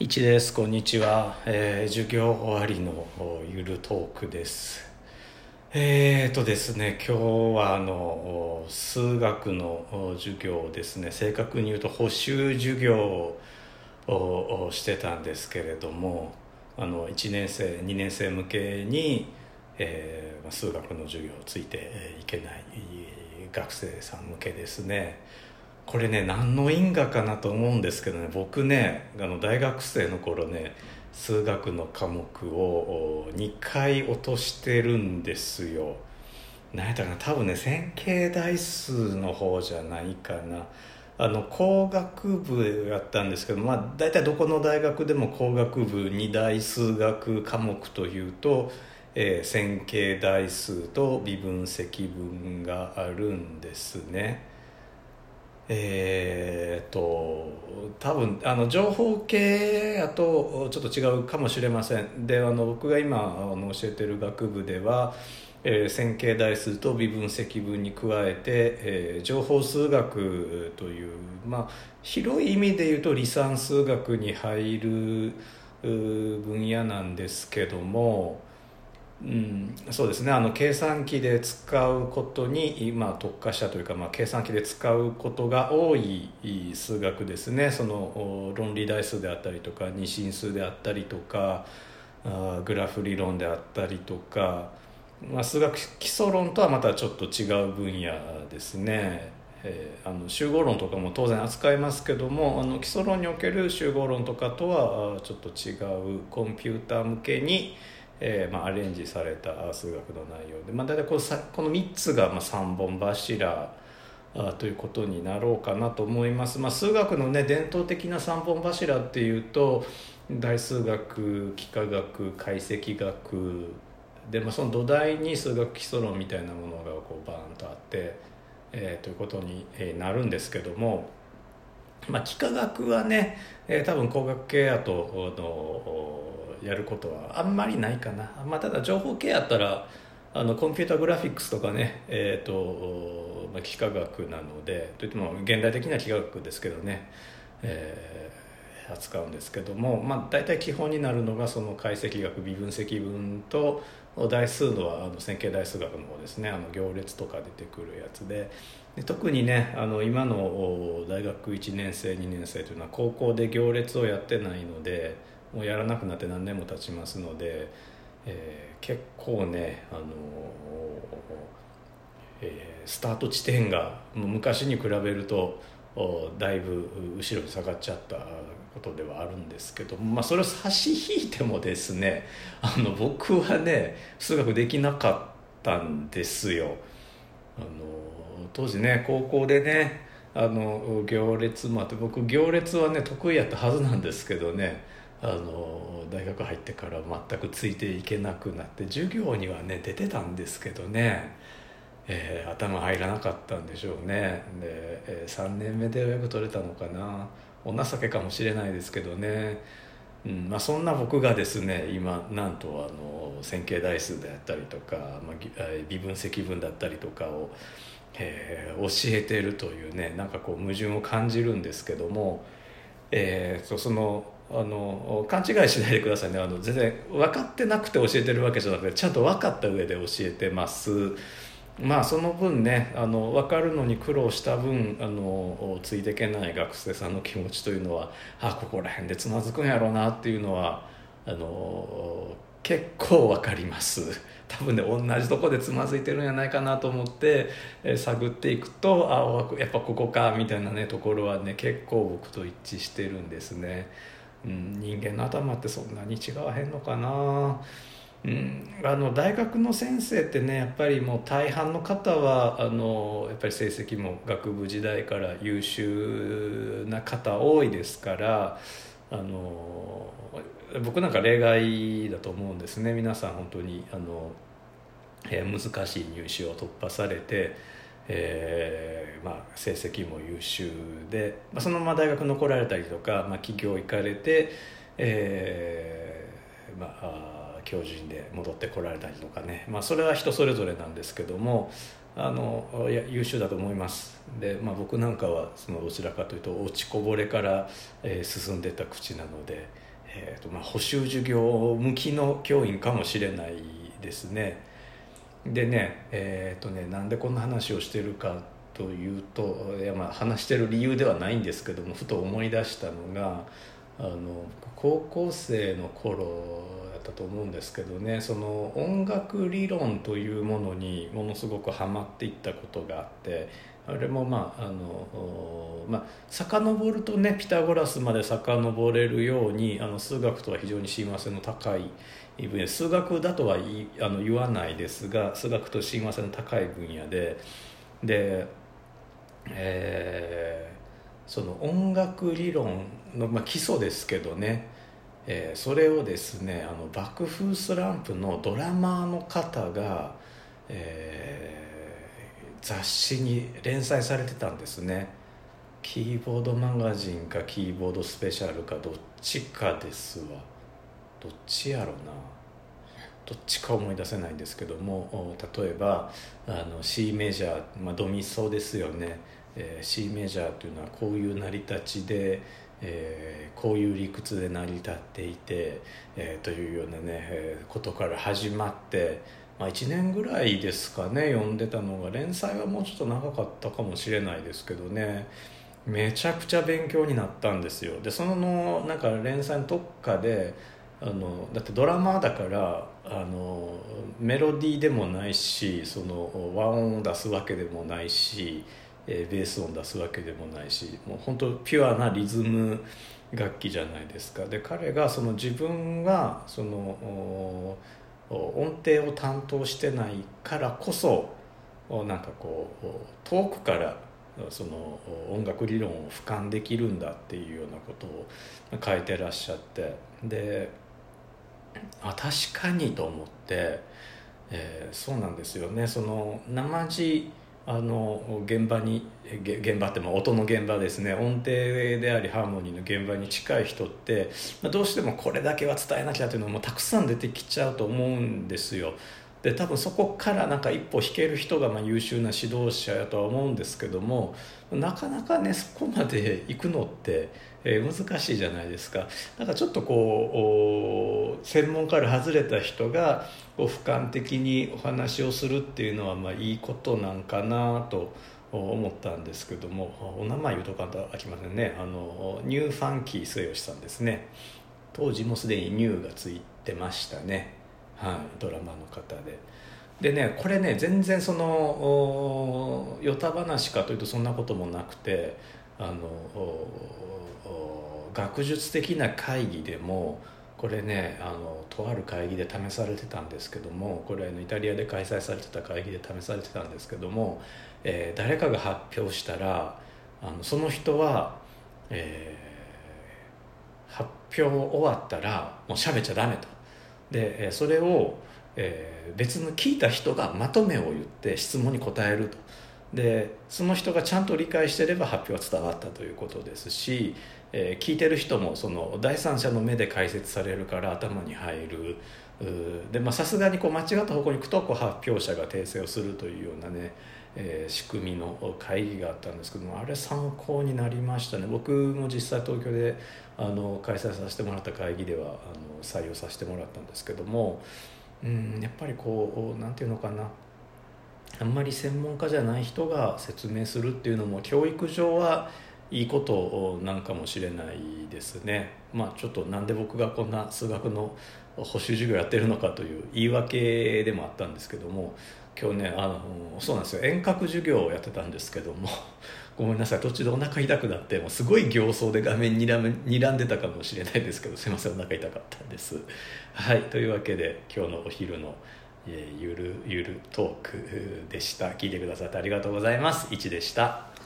一です。こんにちは、えー、授業終わりのゆるトークです。えーとですね今日はあの数学の授業ですね。正確に言うと補習授業をしてたんですけれどもあの1年生2年生向けに、えー、数学の授業をついていけない学生さん向けですね。これね何の因果かなと思うんですけどね僕ねあの大学生の頃ね数学の科目を2回落としてるんですよ何やったかな多分ね線形代数の方じゃないかなあの工学部やったんですけどまあ大体どこの大学でも工学部2大数学科目というと、えー、線形代数と微分積分があるんですね。えーと、多分あの情報系やとちょっと違うかもしれません。であの僕が今あの教えてる学部では、えー、線形代数と微分積分に加えて、えー、情報数学という、まあ、広い意味で言うと離散数学に入る分野なんですけどもうん、そうですねあの計算機で使うことに今特化したというか、まあ、計算機で使うことが多い数学ですねその論理代数であったりとか二進数であったりとかあグラフ理論であったりとか、まあ、数学基礎論とはまたちょっと違う分野ですね。えー、あの集合論とかも当然扱いますけどもあの基礎論における集合論とかとはちょっと違うコンピューター向けに、えーまあ、アレンジされた数学の内容で、まあ、大体このこの3つがまあ3本柱あということになろうかなと思います、まあ、数学のね伝統的な3本柱っていうと大数学幾何学解析学で、まあ、その土台に数学基礎論みたいなものがこうバーンとあって、えー、ということになるんですけども、まあ、幾何学はね、えー、多分工学系やとのやることはあんまりないかな、まあ、ただ情報系やったらあのコンピュータグラフィックスとかね、えーとまあ、幾何学なのでといっても現代的な幾何学ですけどね、えー、扱うんですけども、まあ、大体基本になるのがその解析学微分積分と代数のはあの線形代数学の方ですね。あの行列とか出てくるやつで。で特にねあの今の大学1年生2年生というのは高校で行列をやってないのでもうやらなくなって何年も経ちますので、えー、結構ね、あのえー、スタート地点が昔に比べるとだいぶ後ろに下がっちゃったことではあるんですけどまあ、それを差し引いてもですねあの僕はね数学できなかったんですよ。あの当時ね高校でねあの行列もあって僕行列はね得意やったはずなんですけどねあの大学入ってから全くついていけなくなって授業にはね出てたんですけどね、えー、頭入らなかったんでしょうね。で、えー、3年目で予約取れたのかな。お情けかもしれないですけどね、うんまあ、そんな僕がですね今なんとあの線形代数であったりとか、まあ、微分積分だったりとかを、えー、教えてるというねなんかこう矛盾を感じるんですけども、えー、とそのあの勘違いしないでくださいね。あの全然分かってなくて教えてるわけじゃなくてちゃんと分かった上で教えてます。まあその分ねあの分かるのに苦労した分あのついていけない学生さんの気持ちというのはあここら辺でつまずくんやろうなっていうのはあの結構分かります。多分ね同じとこでつまずいてるんじゃないかなと思って、え探っていくとあやっぱここかみたいなねところはね結構僕と一致してるんですね。うん、人間の頭ってそんなに違わへんのかな。うん、あの大学の先生ってねやっぱりもう大半の方はあのやっぱり成績も学部時代から優秀な方多いですからあの僕なんか例外だと思うんですね皆さん本当にあの、え、難しい入試を突破されてえーまあ、成績も優秀で、まあ、そのまま大学残られたりとか、まあ、企業行かれて、えーまあ、教授院で戻ってこられたりとかね、まあ、それは人それぞれなんですけどもあのいや優秀だと思いますで、まあ、僕なんかはそのどちらかというと落ちこぼれから、えー、進んでた口なので。えーとまあ、補習授業向きの教員かもしれないですねでねえっ、とねなんでこんな話をしてるかというといやまあ話してる理由ではないんですけどもふと思い出したのがあの高校生の頃やったと思うんですけどねその音楽理論というものにものすごくハマっていったことがあってあれもまああのまあ遡るとねピタゴラスまで遡れるようにあの数学とは非常に親和性の高い分野数学だとはあの言わないですが数学と親和性の高い分野でで、えー、その音楽理論の、まあ、基礎ですけどね、えー、それをですねあの爆風スランプのドラマーの方が、えー雑誌に連載されてたんですね。キーボードマガジンかキーボードスペシャルかどっちかですわ。どっちやろうな。どっちか思い出せないんですけども例えばあの C メジャー、まあ、ドミソですよね、えー、C メジャーというのはこういう成り立ちで、えー、こういう理屈で成り立っていて、えー、というようなね、え、ことから始まってまあ、1年ぐらいですかね読んでたのが。連載はもうちょっと長かったかもしれないですけどね。めちゃくちゃ勉強になったんですよ。でそのなんか連載のどっかであのだってドラマだからあのメロディーでもないしその和音を出すわけでもないし、えー、ベース音出すわけでもないしもう本当ピュアなリズム楽器じゃないですか。で彼がその自分がその音程を担当してないからこそなんかこう遠くからその音楽理論を俯瞰できるんだっていうようなことを書いてらっしゃって。であ確かにと思って、えー、そうなんですよね。その生地あの現場に現場っても音の現場ですね。音程でありハーモニーの現場に近い人って、まあ、どうしてもこれだけは伝えなきゃというのもたくさん出てきちゃうと思うんですよ。で多分そこからなんか一歩引ける人がまあ優秀な指導者やとは思うんですけどもなかなかねそこまで行くのってえー、難しいじゃないですか。だからちょっとこう専門から外れた人がこう俯瞰的にお話をするっていうのはまあいいことなんかなと思ったんですけどもお名前言うとかとあきませんね。あのニューファンキー末吉さんですね。当時もすでにニューがついてましたね。はいドラマの方で。でねこれね全然その与太話かというとそんなこともなくてあの学術的な会議でもこれねあのとある会議で試されてたんですけどもこれのイタリアで開催されてた会議で試されてたんですけども、えー、誰かが発表したらあのその人は、えー、発表終わったらもう喋っちゃダメとでそれを、えー、別の聞いた人がまとめを言って質問に答えると。でその人がちゃんと理解してれば発表は伝わったということですし、えー、聞いてる人もその第三者の目で解説されるから頭に入る。でさすがにこう間違った方向に行くとこう発表者が訂正をするというようなね、えー、仕組みの会議があったんですけどもあれ参考になりましたね。僕も実際東京であの開催させてもらった会議ではあの採用させてもらったんですけども、うん、やっぱりこう何て言うのかな。あんまり専門家じゃない人が説明するっていうのも教育上はいいことなんかもしれないですね。まあちょっとなんで僕がこんな数学の補習授業やってるのかという言い訳でもあったんですけども今日ねあのそうなんですよ。遠隔授業をやってたんですけども ごめんなさい。途中でお腹痛くなってもうすごい形相で画面にら睨んでたかもしれないですけどすいません。お腹痛かったんです。はい。というわけで今日のお昼のえゆるゆるトークでした。聞いてくださってありがとうございます。1でした。